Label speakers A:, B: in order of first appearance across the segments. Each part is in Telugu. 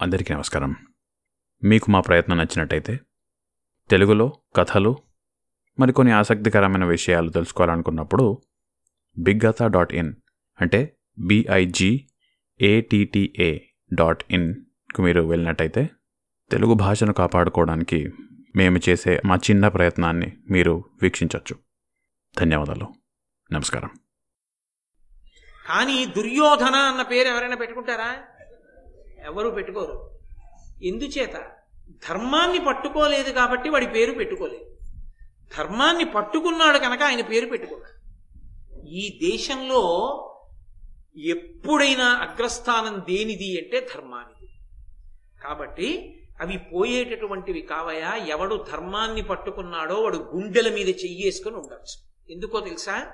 A: అందరికీ నమస్కారం. మీకు మా ప్రయత్నం నచ్చినట్టయితే తెలుగులో కథలు మరికొన్ని ఆసక్తికరమైన విషయాలు తెలుసుకోవాలనుకున్నప్పుడు బిగ్గత డాట్ ఇన్ అంటే బిఐజీ ఏటీటీఏ డాట్ ఇన్కు మీరు వెళ్ళినట్టయితే తెలుగు భాషను కాపాడుకోవడానికి మేము చేసే మా చిన్న ప్రయత్నాన్ని మీరు వీక్షించవచ్చు ధన్యవాదాలు. నమస్కారం.
B: కానీ దుర్యోధన అన్న పేరు ఎవరైనా పెట్టుకుంటారా? ఎవరు పెట్టుకోరు. ఎందుచేత ధర్మాన్ని పట్టుకోలేదు కాబట్టి వాడి పేరు పెట్టుకోలేదు. ధర్మాన్ని పట్టుకున్నాడు కనుక ఆయన పేరు పెట్టుకున్నాడు. ఈ దేశంలో ఎప్పుడైనా అగ్రస్థానం దేనిది అంటే ధర్మానిది. కాబట్టి అవి పోయేటటువంటివి కావయా ఎవడు ధర్మాన్ని పట్టుకున్నాడో వాడు గుండెల మీద చెయ్యేసుకుని ఉండొచ్చు. ఎందుకో తెలుసా?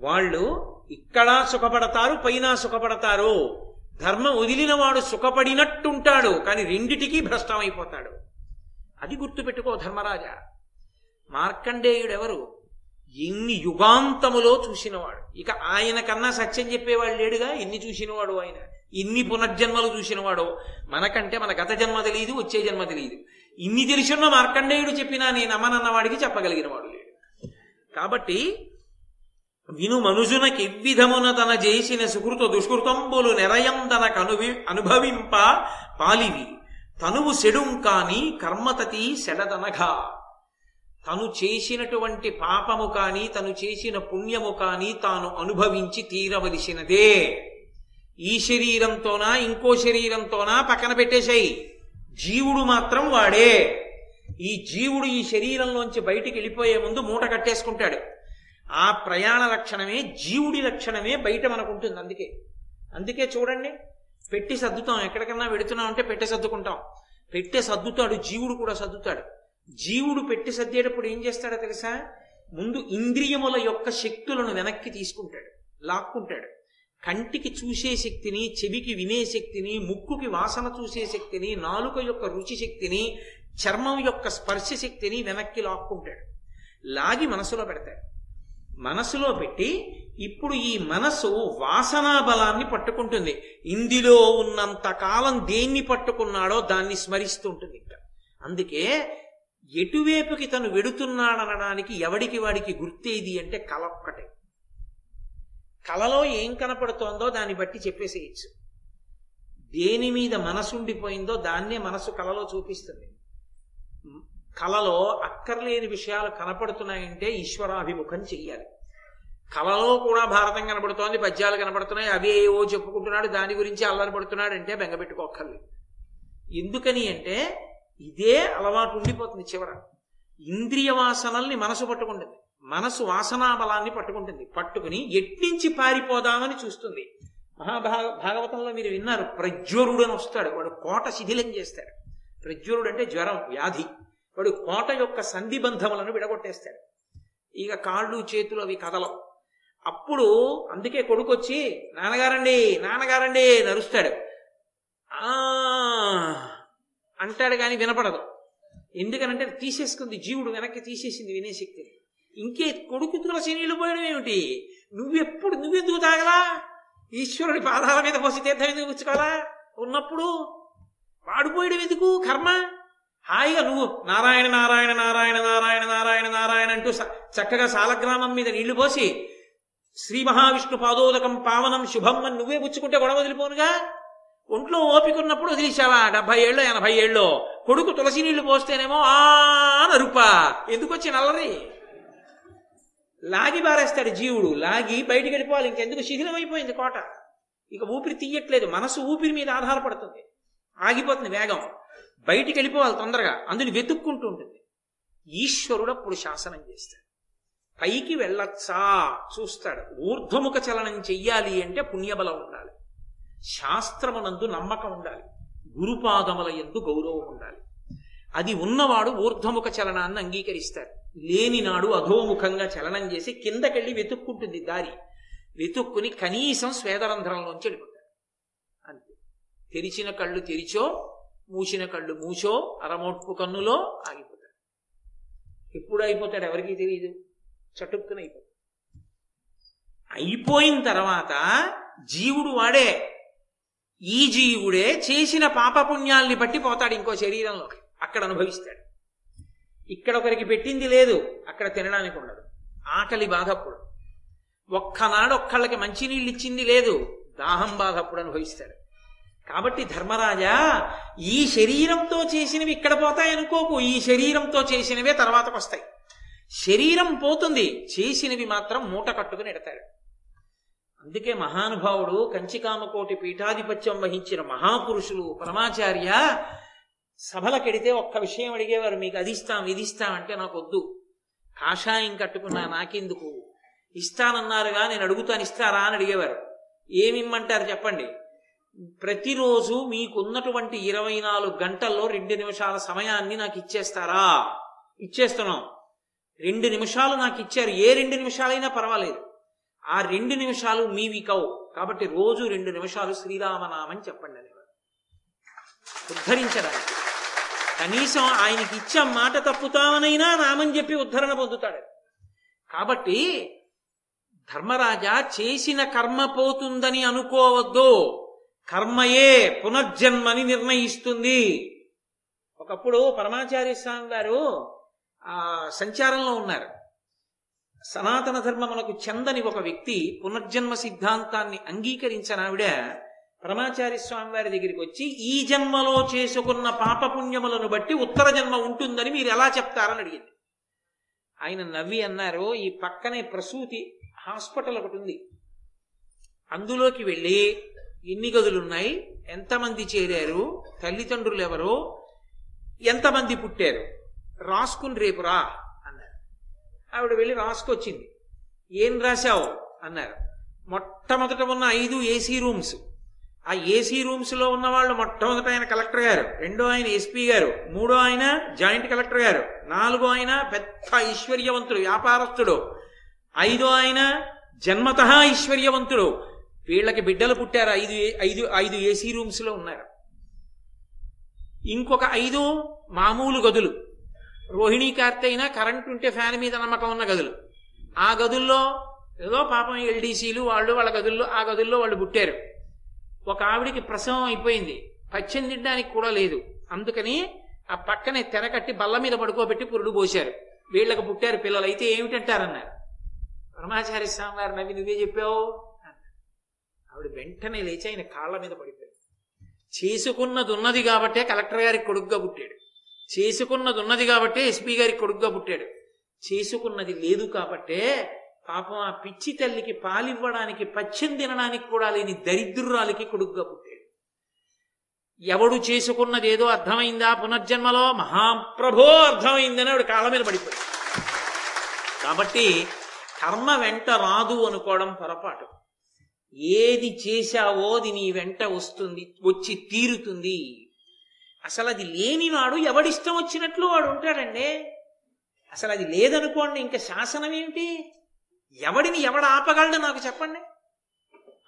B: వాళ్ళు ఇక్కడ సుఖపడతారు పైన సుఖపడతారు. ధర్మం వదిలినవాడు సుఖపడినట్టుంటాడు కానీ రెండిటికీ భ్రష్టమైపోతాడు. అది గుర్తుపెట్టుకో ధర్మరాజా. మార్కండేయుడు ఎవరు ఎన్ని యుగాంతములో చూసినవాడు. ఇక ఆయన కన్నా సత్యం చెప్పేవాడు లేడుగా? ఎన్ని చూసినవాడు ఆయన? ఇన్ని పునర్జన్మలు చూసినవాడు? మనకంటే మన గత జన్మ తెలియదు వచ్చే జన్మ తెలియదు. ఇన్ని తెలిసిన మార్కండేయుడు చెప్పినా నేను అమ్మనన్న చెప్పగలిగిన వాడు లేడు. కాబట్టి విను మనుజునకెవ్విధమున తన చేసిన సుకృత దుష్కృతంబులు నెరయం కనువి అనుభవింప పాలివి. తనువు సెడుం కాని కర్మతతి సెడదనఘా తను చేసినటువంటి పాపము కాని తను చేసిన పుణ్యము కాని తాను అనుభవించి తీరవలసినదే. ఈ శరీరంతోనా ఇంకో శరీరంతోనా పక్కన పెట్టేశాయి. జీవుడు మాత్రం వాడే. ఈ జీవుడు ఈ శరీరంలోంచి బయటికి వెళ్ళిపోయే ముందు మూట కట్టేసుకుంటాడు. ఆ ప్రయాణ లక్షణమే జీవుడి లక్షణమే బయట మనకు ఉంటుంది అందుకే. అందుకే చూడండి పెట్టి సర్దుతాం. ఎక్కడికన్నా వెడుతున్నాం అంటే పెట్టె సర్దుకుంటాం. పెట్టె సర్దుతాడు జీవుడు కూడా సర్దుతాడు. జీవుడు పెట్టి సర్దేటప్పుడు ఏం చేస్తాడో తెలుసా? ముందు ఇంద్రియముల యొక్క శక్తులను వెనక్కి తీసుకుంటాడు లాక్కుంటాడు. కంటికి చూసే శక్తిని చెవికి వినే శక్తిని ముక్కుకి వాసన చూసే శక్తిని నాలుక యొక్క రుచి శక్తిని చర్మం యొక్క స్పర్శ శక్తిని వెనక్కి లాక్కుంటాడు. లాగి మనసులో పెడతాడు. మనసులో పెట్టి ఇప్పుడు ఈ మనసు వాసనా బలాన్ని పట్టుకుంటుంది. ఇందులో ఉన్నంత కాలం దేన్ని పట్టుకున్నాడో దాన్ని స్మరిస్తుంటుంది ఇంకా. అందుకే ఎటువైపుకి తను వెడుతున్నాడనడానికి ఎవడికి వాడికి గుర్తేది అంటే కల ఒక్కటే. కలలో ఏం కనపడుతోందో దాన్ని బట్టి చెప్పేసేయచ్చు. దేని మీద మనసు ఉండిపోయిందో దాన్నే మనసు కలలో చూపిస్తుంది. కలలో అక్కర్లేని విషయాలు కనపడుతున్నాయంటే ఈశ్వరాభిముఖం చెయ్యాలి. కళలో కూడా భారతం కనబడుతోంది పద్యాలు కనబడుతున్నాయి అవే ఏవో చెప్పుకుంటున్నాడు దాని గురించి అల్లరిపడుతున్నాడు అంటే బెంగపెట్టుకోక్కర్లేదు. ఎందుకని అంటే ఇదే అలవాటు ఉండిపోతుంది చివర. ఇంద్రియ వాసనల్ని మనసు పట్టుకుంటుంది. మనసు వాసనా బలాన్ని పట్టుకుంటుంది. పట్టుకుని ఎట్నుంచి పారిపోదామని చూస్తుంది. మహాభాగ భాగవతంలో మీరు విన్నారు ప్రజ్వరుడు అని వస్తాడు వాడు కోట శిథిలం చేస్తాడు. ప్రజ్వరుడు అంటే జ్వరం వ్యాధి. వాడు కోట యొక్క సంధిబంధములను విడగొట్టేస్తాడు. ఇక కాళ్ళు చేతులు అవి కదలవు. అప్పుడు అందుకే కొడుకొచ్చి నాన్నగారండి నాన్నగారండి నరుస్తాడు ఆ అంటాడు కానీ వినపడదు. ఎందుకనంటే తీసేసుకుంది జీవుడు వెనక్కి తీసేసింది వినే శక్తిని ఇంకే కొడుకు తులసి పోయడం ఏమిటి? నువ్వెప్పుడు నువ్వెందుకు తాగలా? ఈశ్వరుడి పాదాల మీద పోసి తీర్థం ఎందుకు కూర్చుకోవాలా ఉన్నప్పుడు వాడిపోయడం ఎందుకు? కర్మ? హాయిగా నువ్వు నారాయణ నారాయణ నారాయణ నారాయణ నారాయణ నారాయణ అంటూ చక్కగా సాలగ్రామం మీద నీళ్ళు పోసి శ్రీ మహావిష్ణు పాదోదకం పావనం శుభం అని నువ్వే పుచ్చుకుంటే గొడవ వదిలిపోనుగా? ఒంట్లో ఓపికన్నప్పుడు వదిలేసావా డెబ్బై ఏళ్ళు ఎనభై ఏళ్ళు. కొడుకు తులసి నీళ్ళు పోస్తేనేమో ఆ నరుపా ఎందుకు వచ్చి నల్లరి? లాగి బారేస్తాడు జీవుడు. లాగి బయటికి వెళ్ళిపోవాలి. ఇంకెందుకు? శిథిలమైపోయింది కోట. ఇక ఊపిరి తీయట్లేదు. మనసు ఊపిరి మీద ఆధారపడుతుంది. ఆగిపోతుంది వేగం. బయటికి వెళ్ళిపోవాలి తొందరగా. అందుని వెతుక్కుంటూ ఉంటుంది. ఈశ్వరుడు అప్పుడు శాసనం చేస్తాడు. పైకి వెళ్ళచ్చా? చూస్తాడు. ఊర్ధ్వముఖ చలనం చెయ్యాలి అంటే పుణ్యబలం ఉండాలి. శాస్త్రమునందు నమ్మకం ఉండాలి. గురుపాదముల ఎందు గౌరవం ఉండాలి. అది ఉన్నవాడు ఊర్ధ్వముఖ చలనాన్ని అంగీకరిస్తాడు. లేనినాడు అధోముఖంగా చలనం చేసి కిందకెళ్ళి వెతుక్కుంటుంది దారి. వెతుక్కుని కనీసం స్వేదరంధ్రంలోంచి వెళ్ళిపోతాడు. అంతే. తెరిచిన కళ్ళు తెరిచో మూసిన కళ్ళు మూసో అరమోట్పు కన్నులో ఆగిపోతాడు. ఎప్పుడు అయిపోతాడు ఎవరికీ తెలియదు చటుక్కున అయిపోతాడు. అయిపోయిన తర్వాత జీవుడు వాడే ఈ జీవుడే చేసిన పాపపుణ్యాల్ని బట్టి పోతాడు ఇంకో శరీరంలోకి అక్కడ అనుభవిస్తాడు. ఇక్కడ ఒకరికి పెట్టింది లేదు అక్కడ తినడానికి ఉండదు. ఆకలి బాధప్పుడు. ఒక్కనాడు ఒక్కళ్ళకి మంచినీళ్ళు ఇచ్చింది లేదు దాహం బాధప్పుడు అనుభవిస్తాడు. కాబట్టి ధర్మరాజా ఈ శరీరంతో చేసినవి ఇక్కడ పోతాయనుకోకు ఈ శరీరంతో చేసినవే తర్వాతకు వస్తాయి. శరీరం పోతుంది చేసినవి మాత్రం మూట కట్టుకుని ఎడతాడు. అందుకే మహానుభావుడు కంచికామకోటి పీఠాధిపత్యం వహించిన మహాపురుషులు పరమాచార్య సభలకెడితే ఒక్క విషయం అడిగేవారు మీకు అది ఇస్తాం ఇది ఇస్తాం అంటే నాకు వద్దు కాషాయం కట్టుకున్నా నాకెందుకు? ఇస్తానన్నారుగా నేను అడుగుతాను ఇస్తారా అని అడిగేవారు. ఏమిమ్మంటారు చెప్పండి? ప్రతిరోజు మీకున్నటువంటి ఇరవై నాలుగు గంటల్లో రెండు నిమిషాల సమయాన్ని నాకు ఇచ్చేస్తారా? ఇచ్చేస్తున్నాం. రెండు నిమిషాలు నాకు ఇచ్చారు. ఏ రెండు నిమిషాలైనా పర్వాలేదు. ఆ రెండు నిమిషాలు మీవి కావు. కాబట్టి రోజు రెండు నిమిషాలు శ్రీరామనామని చెప్పండి అనేవారు ఉద్ధరించడానికి. కనీసం ఆయనకి ఇచ్చే మాట తప్పుతామనైనా నామని చెప్పి ఉద్ధరణ పొందుతాడు. కాబట్టి ధర్మరాజా చేసిన కర్మ పోతుందని అనుకోవద్దు. కర్మయే పునర్జన్మని నిర్ణయిస్తుంది. ఒకప్పుడు పరమాచార్య స్వామి గారు ఆ సంచారంలో ఉన్నారు. సనాతన ధర్మమునకు చెందని ఒక వ్యక్తి పునర్జన్మ సిద్ధాంతాన్ని అంగీకరించిన ఆవిడ పరమాచార్య స్వామి వారి దగ్గరికి వచ్చి ఈ జన్మలో చేసుకున్న పాపపుణ్యములను బట్టి ఉత్తర జన్మ ఉంటుందని మీరు ఎలా చెప్తారని అడిగింది. ఆయన నవ్వి అన్నారు ఈ పక్కనే ప్రసూతి హాస్పిటల్ ఒకటి ఉంది. అందులోకి వెళ్ళి ఎన్ని గదులున్నాయి? ఎంతమంది చేరారు? తల్లిదండ్రులు ఎవరు ఎంతమంది పుట్టారు? రాసుకుని రేపు రా అన్నారు. ఆవిడ వెళ్ళి రాసుకొచ్చింది. ఏం రాశావు? అన్నారు. మొట్టమొదట ఉన్న ఐదు ఏసీ రూమ్స్. ఆ ఏసీ రూమ్స్లో ఉన్న వాళ్ళు మొట్టమొదట ఆయన కలెక్టర్ గారు. రెండో ఆయన ఎస్పీ గారు. మూడో ఆయన జాయింట్ కలెక్టర్ గారు. నాలుగో ఆయన పెద్ద ఐశ్వర్యవంతుడు వ్యాపారస్తుడు. ఐదో ఆయన జన్మత ఐశ్వర్యవంతుడు. వీళ్ళకి బిడ్డలు పుట్టారు? ఐదు ఐదు ఐదు ఏసీ రూమ్స్లో ఉన్నారు? ఇంకొక ఐదు మామూలు గదులు. రోహిణీ కార్తె అయినా కరెంట్ ఉంటే ఫ్యాన్ మీద నమ్మకం ఉన్న గదులు. ఆ గదుల్లో ఏదో పాపం ఎల్డీసీలు వాళ్ళు వాళ్ళ గదుల్లో ఆ గదుల్లో వాళ్ళు పుట్టారు. ఒక ఆవిడికి ప్రసవం అయిపోయింది. పచ్చని తినడానికి కూడా లేదు. అందుకని ఆ పక్కనే తెర కట్టి బల్ల మీద పడుకోబెట్టి పురుడు పోశారు. వీళ్ళకి పుట్టారు పిల్లలు. అయితే ఏమిటంటారన్నారు? పరమాచార్య స్వామి గారు నవ్వి నువ్వే చెప్పావు? ఆవిడ వెంటనే లేచి ఆయన కాళ్ళ మీద పడిపోయాడు చేసుకున్నది ఉన్నది కాబట్టే కలెక్టర్ గారికి కొడుగ్గా పుట్టాడు. చేసుకున్నది ఉన్నది కాబట్టే ఎస్పీ గారికి కొడుగ్గా పుట్టాడు. చేసుకున్నది లేదు కాబట్టే పాపం ఆ పిచ్చి తల్లికి పాలివ్వడానికి పచ్చం తినడానికి కూడా లేని దరిద్రురాలికి కొడుగ్గా పుట్టాడు. ఎవడు చేసుకున్నది ఏదో అర్థమైందా పునర్జన్మలో? మహాప్రభో అర్థమైందని ఆవిడ కాళ్ళ మీద పడిపోయాడు కాబట్టి కర్మ వెంట రాదు అనుకోవడం పొరపాటు. ఏది చేశావో అది నీ వెంట వస్తుంది వచ్చి తీరుతుంది. అసలు అది లేనినాడు ఎవడిష్టం వచ్చినట్లు వాడు ఉంటాడండి. అసలు అది లేదనుకోండి ఇంకా శాసనం ఏమిటి? ఎవడిని ఎవడ ఆపగలడు నాకు చెప్పండి.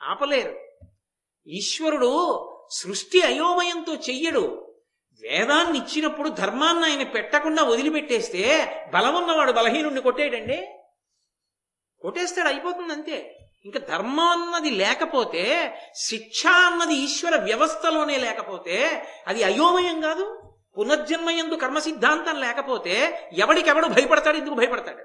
B: ఆపలేరు. ఈశ్వరుడు సృష్టి అయోమయంతో చెయ్యడు. వేదాన్ని ఇచ్చినప్పుడు ధర్మాన్ని ఆయన పెట్టకుండా వదిలిపెట్టేస్తే బలమున్నవాడు బలహీనుణ్ణి కొట్టేయడండి. కొట్టేస్తాడు అయిపోతుంది అంతే. ఇంకా ధర్మం అన్నది లేకపోతే శిక్ష అన్నది ఈశ్వర వ్యవస్థలోనే లేకపోతే అది అయోమయం కాదు. పునర్జన్మ ఎందు కర్మ సిద్ధాంతం లేకపోతే ఎవడికెవడు భయపడతాడు ఎందుకు భయపడతాడు?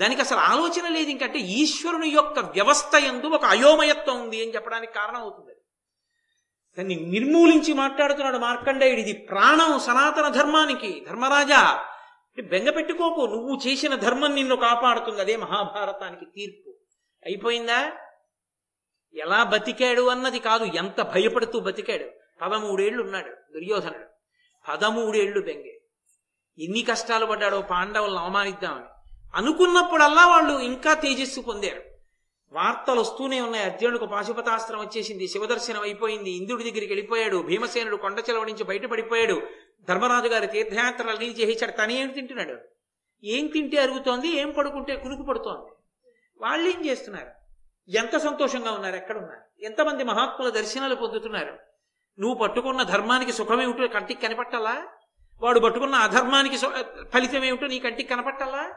B: దానికి అసలు ఆలోచన లేదు ఇంకంటే ఈశ్వరుని యొక్క వ్యవస్థ ఎందు ఒక అయోమయత్వం ఉంది అని చెప్పడానికి కారణం అవుతుంది. దాన్ని నిర్మూలించి మాట్లాడుతున్నాడు మార్కండేయుడు. ఇది ప్రాణం సనాతన ధర్మానికి. ధర్మరాజా బెంగ పెట్టుకోకు. నువ్వు చేసిన ధర్మం నిన్ను కాపాడుతుంది. అదే మహాభారతానికి తీర్పు. అయిపోయిందా? ఎలా బతికాడు అన్నది కాదు ఎంత భయపడుతూ బతికాడు. పదమూడేళ్ళు ఉన్నాడు దుర్యోధనుడు. పదమూడేళ్ళు బెంగే. ఎన్ని కష్టాలు పడ్డాడో పాండవులను అవమానిద్దామని. అనుకున్నప్పుడల్లా వాళ్ళు ఇంకా తేజస్సు పొందారు. వార్తలు వస్తూనే ఉన్నాయి. అర్జునుడికి పాశుపతాస్త్రం వచ్చేసింది శివదర్శనం అయిపోయింది. ఇంద్రుడి దగ్గరికి వెళ్ళిపోయాడు. భీమసేనుడు కొండ చెలవ నుంచి బయటపడిపోయాడు. ధర్మరాజు గారి తీర్థయాత్రలు అన్నీ చేసేసాడు తను ఏం తింటున్నాడు? ఏం తింటే అరుగుతోంది? ఏం పడుకుంటే కునుకు పడుతోంది? వాళ్ళు ఏం చేస్తున్నారు? ఎంత సంతోషంగా ఉన్నారు? ఎక్కడున్నారు? ఎంతమంది మహాత్ముల దర్శనాలు పొందుతున్నారు? నువ్వు పట్టుకున్న ధర్మానికి సుఖమేమిటో కంటికి కనపట్టాలా? వాడు పట్టుకున్న అధర్మానికి ఫలితం ఏమిటో నీ కంటికి కనపట్టాలా?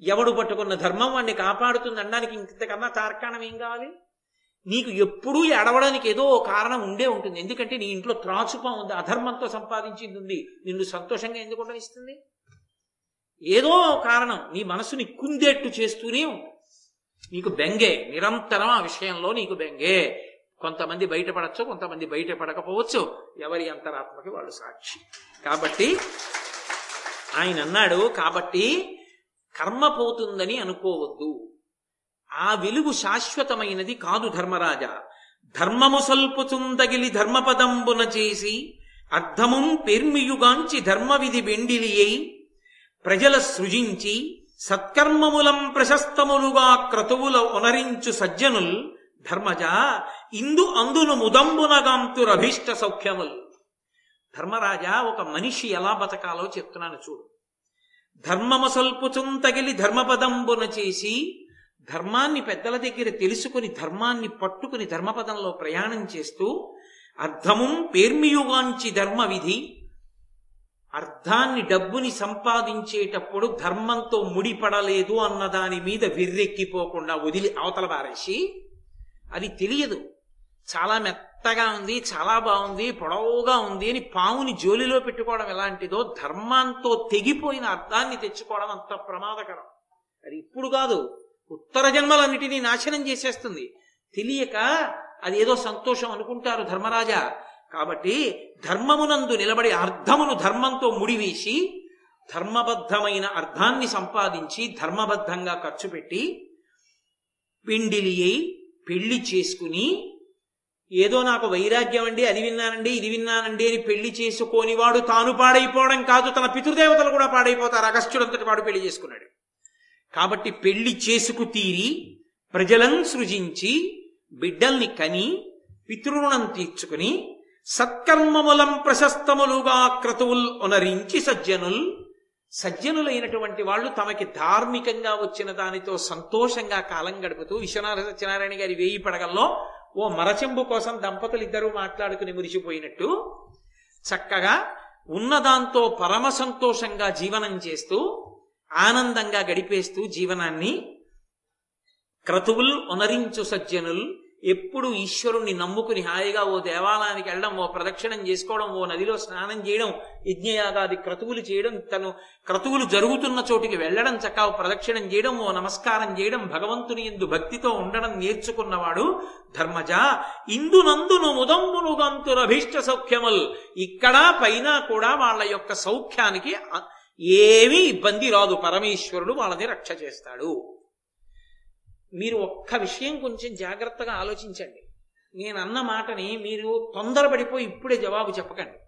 B: ఎవడు పట్టుకున్న ధర్మం వాడిని కాపాడుతుంది అనడానికి ఇంతకన్నా తార్కాణం ఏం కావాలి? నీకు ఎప్పుడూ ఏడవడానికి ఏదో కారణం ఉండే ఉంటుంది. ఎందుకంటే నీ ఇంట్లో త్రాచుపం ఉంది అధర్మంతో సంపాదించింది ఉంది. నిన్ను సంతోషంగా ఎందుకు ఉండనిస్తుంది? ఏదో కారణం. నీ మనసుని కుందేట్టు చేస్తూనే ఉంటుంది నీకు బెంగే నిరంతరం ఆ విషయంలో నీకు బెంగే. కొంతమంది బయటపడచ్చు కొంతమంది బయటపడకపోవచ్చు. ఎవరి అంతరాత్మకి వాళ్ళు సాక్షి. కాబట్టి ఆయన అన్నాడు కాబట్టి కర్మ పోతుందని అనుకోవద్దు. ఆ వెలుగు శాశ్వతమైనది కాదు ధర్మరాజా. ధర్మము సల్పుచుందగిలి ధర్మపదంబున చేసి అర్థముం పెర్మియుగాంచి ధర్మవిధి బెండిలియై ప్రజల సృజించి సత్కర్మములం ప్రశస్తములుగా క్రతువుల ఉనరించు సజ్జనుల్ ధర్మజ ఇందు అందును ముదంబునగాంతురభీష్ట సౌఖ్యముల్. ధర్మరాజా ఒక మనిషి ఎలా బతకాలో చెప్తున్నాను చూడు. ధర్మము సల్పుచుం తగిలి ధర్మపదంబున చేసి ధర్మాన్ని పెద్దల దగ్గర తెలుసుకుని ధర్మాన్ని పట్టుకుని ధర్మపదంలో ప్రయాణం చేస్తూ అర్థము పేర్మియుగాంచి ధర్మ విధి అర్థాన్ని డబ్బుని సంపాదించేటప్పుడు ధర్మంతో ముడిపడలేదు అన్న దాని మీద విర్రెక్కిపోకుండా వదిలి అవతల పారేసి అది తెలియదు. చాలా మెత్తగా ఉంది చాలా బాగుంది పొడవుగా ఉంది అని పావుని జోలిలో పెట్టుకోవడం ఎలాంటిదో ధర్మంతో తెగిపోయిన అర్థాన్ని తెచ్చుకోవడం అంత ప్రమాదకరం. అది ఇప్పుడు కాదు ఉత్తర జన్మలన్నిటినీ నాశనం చేసేస్తుంది. తెలియక అది ఏదో సంతోషం అనుకుంటారు ధర్మరాజా. కాబట్టి ధర్మమునందు నిలబడి అర్థమును ధర్మంతో ముడివేసి ధర్మబద్ధమైన అర్థాన్ని సంపాదించి ధర్మబద్ధంగా ఖర్చు పెట్టి పిండిలి అయి పెళ్ళి చేసుకుని ఏదో నాకు వైరాగ్యం అండి అది విన్నానండి ఇది విన్నానండి అని పెళ్ళి చేసుకోని వాడు తాను పాడైపోవడం కాదు తన పితృదేవతలు కూడా పాడైపోతారు. అగస్త్యుడంతటి వాడు పెళ్ళి చేసుకున్నాడు. కాబట్టి పెళ్ళి చేసుకు తీరి ప్రజలను సృజించి బిడ్డల్ని కని పితృణం తీర్చుకుని సత్కర్మములం ప్రశస్తములుగా క్రతువుల్ ఉనరించి సజ్జనుల్. సజ్జనులైనటువంటి వాళ్ళు తమకి ధార్మికంగా వచ్చిన దానితో సంతోషంగా కాలం గడుపుతూ విశ్వనాథ సత్యనారాయణ గారి వేయి పడగల్లో ఓ మరచెంబు కోసం దంపతులు ఇద్దరూ మాట్లాడుకుని మురిసిపోయినట్టు చక్కగా ఉన్నదాంతో పరమ సంతోషంగా జీవనం చేస్తూ ఆనందంగా గడిపేస్తూ జీవనాన్ని క్రతువుల్ ఉనరించు సజ్జనుల్ ఎప్పుడు ఈశ్వరుణ్ణి నమ్ముకుని హాయిగా ఓ దేవాలయానికి వెళ్ళడం ఓ ప్రదక్షిణం చేసుకోవడం ఓ నదిలో స్నానం చేయడం యజ్ఞయాగాది క్రతువులు చేయడం తను క్రతువులు జరుగుతున్న చోటికి వెళ్ళడం చక్క ప్రదక్షిణం చేయడం ఓ నమస్కారం చేయడం భగవంతుని ఎందు భక్తితో ఉండడం నేర్చుకున్నవాడు ధర్మజ. ఇందునందును ముదంబునుగంతురభీష్ట సౌఖ్యముల్. ఇక్కడ పైన కూడా వాళ్ళ యొక్క సౌఖ్యానికి ఏమీ ఇబ్బంది రాదు. పరమేశ్వరుడు వాళ్ళని రక్ష చేస్తాడు. మీరు ఒక్క విషయం కొంచెం జాగ్రత్తగా ఆలోచించండి. నేను అన్న మాటని మీరు తొందరపడిపోయి ఇప్పుడే జవాబు చెప్పకండి.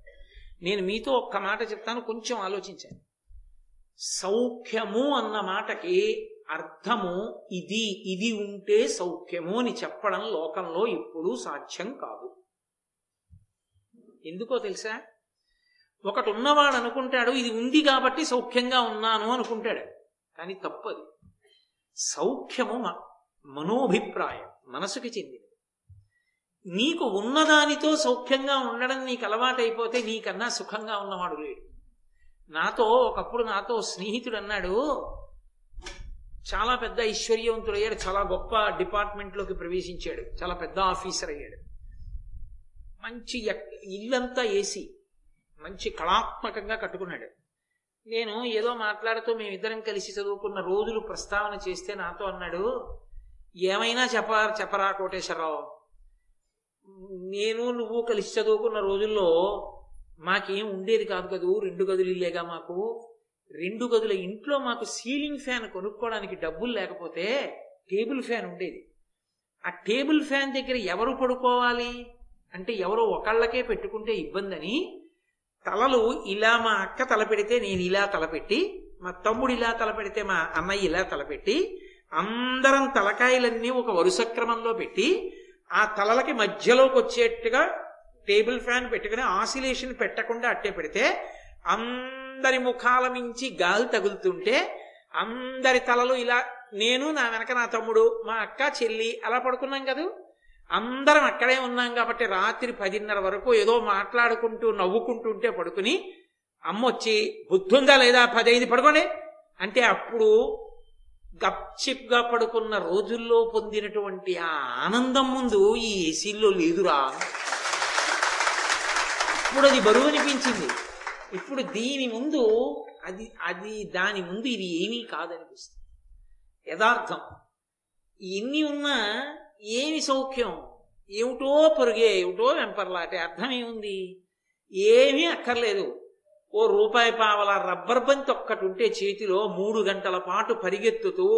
B: నేను మీతో ఒక్క మాట చెప్తాను కొంచెం ఆలోచించండి. సౌఖ్యము అన్న మాటకి అర్థము ఇది ఇది ఉంటే సౌఖ్యము అని చెప్పడం లోకంలో ఎప్పుడూ సాధ్యం కాదు. ఎందుకో తెలుసా? ఒకటి ఉన్నవాడు అనుకుంటాడు ఇది ఉంది కాబట్టి సౌఖ్యంగా ఉన్నాను అనుకుంటాడు. కానీ తప్పది. సౌఖ్యము మనోభిప్రాయం మనసుకి చెందినది. నీకు ఉన్నదానితో సౌఖ్యంగా ఉండడం నీకు అలవాటైపోతే నీకన్నా సుఖంగా ఉన్నవాడు లేడు. నాతో ఒకప్పుడు నాతో స్నేహితుడు అన్నాడు చాలా పెద్ద ఐశ్వర్యవంతుడయ్యాడు చాలా గొప్ప డిపార్ట్మెంట్లోకి ప్రవేశించాడు చాలా పెద్ద ఆఫీసర్ అయ్యాడు. మంచి ఇల్లంతా ఏసీ మంచి కళాత్మకంగా కట్టుకున్నాడు. నేను ఏదో మాట్లాడుతూ మేమిద్దరం కలిసి చదువుకున్న రోజులు ప్రస్తావన చేస్తే నాతో అన్నాడు ఏమైనా చెప్ప చెప్పరా కోటేశ్వరరావు? నేను నువ్వు కలిసి చదువుకున్న రోజుల్లో మాకేం ఉండేది కాదు కదూ? రెండు గదులు ఇల్లేగా మాకు. రెండు గదుల ఇంట్లో మాకు సీలింగ్ ఫ్యాన్ కొనుక్కోవడానికి డబ్బులు లేకపోతే టేబుల్ ఫ్యాన్ ఉండేది. ఆ టేబుల్ ఫ్యాన్ దగ్గర ఎవరు పడుకోవాలి? అంటే ఎవరో ఒకళ్ళకే పెట్టుకుంటే ఇబ్బంది అని తలలు ఇలా మా అక్క తలపెడితే నేను ఇలా తలపెట్టి మా తమ్ముడు ఇలా తలపెడితే మా అన్నయ్య ఇలా తలపెట్టి అందరం తలకాయలన్నీ ఒక వరుస క్రమంలో పెట్టి ఆ తలలకి మధ్యలోకి వచ్చేట్టుగా టేబుల్ ఫ్యాన్ పెట్టుకుని ఆసిలేషన్ పెట్టకుండా అట్టే పెడితే అందరి ముఖాల మించి గాలి తగులుతుంటే అందరి తలలు ఇలా నేను నా వెనక నా తమ్ముడు మా అక్క చెల్లి అలా పడుకున్నాం కదా? అందరం అక్కడే ఉన్నాం కాబట్టి రాత్రి పదిన్నర వరకు ఏదో మాట్లాడుకుంటూ నవ్వుకుంటుంటే పడుకుని అమ్మ వచ్చి బుద్ధుందా లేదా? పదైదు పడుకోండి. అంటే అప్పుడు గప్చిప్గా పడుకున్న రోజుల్లో పొందినటువంటి ఆ ఆనందం ముందు ఈ ఏసీల్లో లేదురా. ఇప్పుడు అది బరువు అనిపించింది. ఇప్పుడు దీని ముందు అది అది దాని ముందు ఇది ఏమీ కాదనిపిస్తుంది. యథార్థం. ఎన్ని ఉన్నా ఏమి సౌఖ్యం? ఏమిటో పొరుగే ఏమిటో వెంపర్లాటే. అర్థం ఏముంది? ఏమీ అక్కర్లేదు. ఓ రూపాయి పావల రబ్బర్ బంతి ఒక్కటి ఉంటే చేతిలో మూడు గంటల పాటు పరిగెత్తుతూ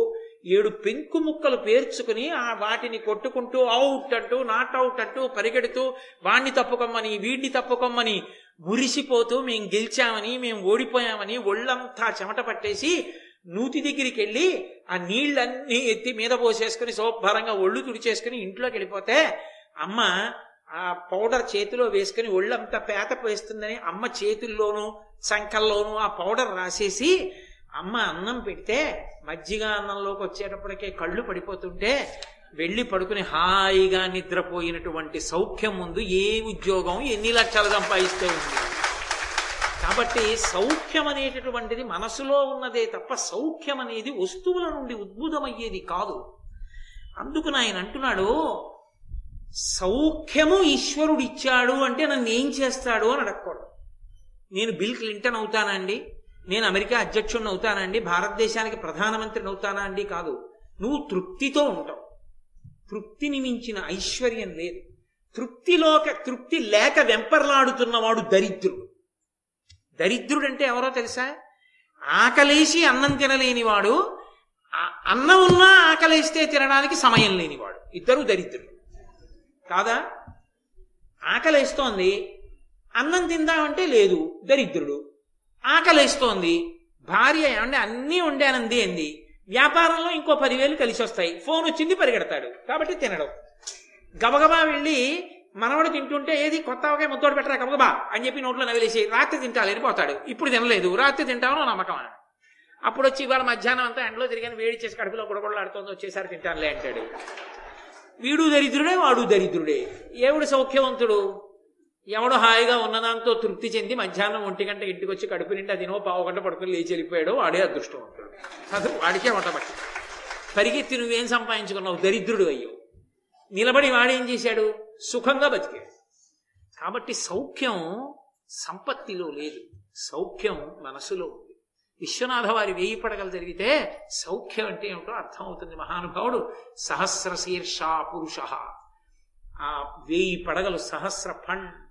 B: ఏడు పెంకు ముక్కలు పేర్చుకుని ఆ వాటిని కొట్టుకుంటూ అవుట్ అంటూ నాట్ అవుట్ అంటూ పరిగెడుతూ వాణ్ణి తప్పుకోమని వీడిని తప్పుకోమని మురిసిపోతూ మేం గెలిచామని మేం ఓడిపోయామని ఒళ్ళంతా చెమట పట్టేసి నూతి దగ్గరికి వెళ్ళి ఆ నీళ్ళన్నీ ఎత్తి మీద పోసేసుకుని శుభ్రంగా ఒళ్ళు తుడిచేసుకుని ఇంట్లోకి వెళ్ళిపోతే అమ్మ ఆ పౌడర్ చేతిలో వేసుకుని ఒళ్ళంతా పేత పోయిస్తుందని అమ్మ చేతుల్లోనూ సంకల్లోనూ ఆ పౌడర్ రాసేసి అమ్మ అన్నం పెడితే మజ్జిగ అన్నంలోకి వచ్చేటప్పటికే కళ్ళు పడిపోతుంటే వెళ్ళి పడుకుని హాయిగా నిద్రపోయినటువంటి సౌఖ్యం ముందు ఏ ఉద్యోగం ఎన్ని లక్షలు సంపాదిస్తే ఉంది? కాబట్టి సౌఖ్యం అనేటటువంటిది మనసులో ఉన్నదే తప్ప సౌఖ్యం అనేది వస్తువుల నుండి ఉద్భుతమయ్యేది కాదు. అందుకు ఆయన అంటున్నాడు సౌఖ్యము ఈశ్వరుడిచ్చాడు అంటే నన్ను ఏం చేస్తాడు? అని అడగకూడదు. నేను బిల్ క్లింటన్ అవుతానండి నేను అమెరికా అధ్యక్షుడిని అవుతానండి భారతదేశానికి ప్రధానమంత్రిని అవుతానా అండి కాదు. నువ్వు తృప్తితో ఉంటావు. తృప్తిని మించిన ఐశ్వర్యం లేదు. తృప్తిలోక తృప్తి లేక వెంపర్లాడుతున్నవాడు దరిద్రుడు. దరిద్రుడు అంటే ఎవరో తెలుసా? ఆకలేసి అన్నం తినలేనివాడు అన్నం ఉన్నా ఆకలేస్తే తినడానికి సమయం లేనివాడు. ఇద్దరు దరిద్రుడు కాదా? ఆకలేస్తోంది అన్నం తిందామంటే లేదు దరిద్రుడు. ఆకలిస్తోంది. భార్య ఏమంటే అన్నీ వండానంది అంది. వ్యాపారంలో ఇంకో పదివేలు కలిసి వస్తాయి ఫోన్ వచ్చింది పరిగెడతాడు. కాబట్టి తినడం. గబగబా వెళ్ళి మనవడు తింటుంటే ఏది కొత్త అవకాయ ముద్దోడు పెట్టరా గబగబా అని చెప్పి నోట్లో నవిలేసి రాత్రి తింటాలని పోతాడు. ఇప్పుడు తినలేదు. రాత్రి తింటామని నమ్మకం అప్పుడు వచ్చి ఇవాళ మధ్యాహ్నం అంతా ఎండలో తిరిగాను వేడి చేసి కడుపులో గుడగొడలాడుతోంది వచ్చేసారి తింటానులే అంటాడు. వీడు దరిద్రుడే వాడు దరిద్రుడే. ఏవుడు సౌఖ్యవంతుడు? ఎవడు హాయిగా ఉన్నదాంతో తృప్తి చెంది మధ్యాహ్నం ఒంటి గంట ఇంటికి వచ్చి కడుపు నిండా తినో పావు గంట పడుకుని లేచి వెళ్ళిపోయాడు వాడే అదృష్టవంతుడు అసలు వాడికే వంటబట్టి పరిగెత్తి నువ్వేం సంపాదించుకున్నావు? దరిద్రుడు అయ్యో. నిలబడి వాడేం చేశాడు? సుఖంగా బతికాడు. కాబట్టి సౌఖ్యం సంపత్తిలో లేదు. సౌఖ్యం మనసులో ఉంది. విశ్వనాథ వారి వేయి పడగలు జరిగితే సౌఖ్యం అంటే ఏమిటో అర్థమవుతుంది మహానుభావుడు. సహస్ర శీర్ష పురుష. ఆ వేయి పడగలు సహస్ర ఫండ్.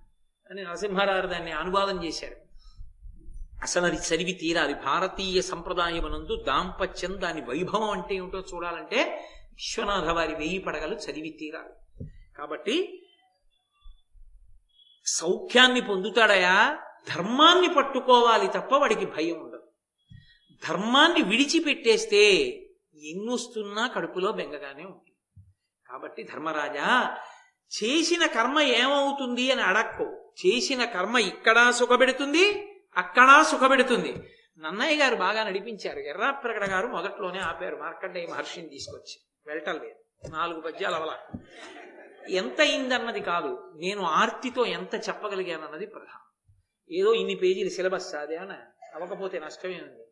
B: అని నరసింహారావు దాన్ని అనువాదం చేశారు అసలు అది చదివి తీరాలి. భారతీయ సంప్రదాయమునందు దాంపత్యం దాని వైభవం అంటే ఏమిటో చూడాలంటే విశ్వనాథ వారి వెయ్యి పడగలు చదివి తీరాలి. కాబట్టి సౌఖ్యాన్ని పొందుతాడయా? ధర్మాన్ని పట్టుకోవాలి తప్ప వాడికి భయం ఉండదు. ధర్మాన్ని విడిచిపెట్టేస్తే ఎన్నొస్తున్నా కడుపులో బెంగగానే ఉంటుంది. కాబట్టి ధర్మరాజా చేసిన కర్మ ఏమవుతుంది అని అడక్కు. చేసిన కర్మ ఇక్కడా సుఖపెడుతుంది అక్కడా సుఖపెడుతుంది. నన్నయ్య గారు బాగా నడిపించారు. ఎర్రాప్రగడ గారు మొదట్లోనే ఆపారు. మార్కండేయ మహర్షిని తీసుకొచ్చి. వెళ్ళటం లేదు. నాలుగు పద్యాలు అవలా. ఎంత అయిందన్నది కాదు. నేను ఆర్తితో ఎంత చెప్పగలిగానన్నది ప్రధానం. ఏదో ఇన్ని పేజీలు సిలబస్ అదే అని అవ్వకపోతే నష్టమే ఉంది.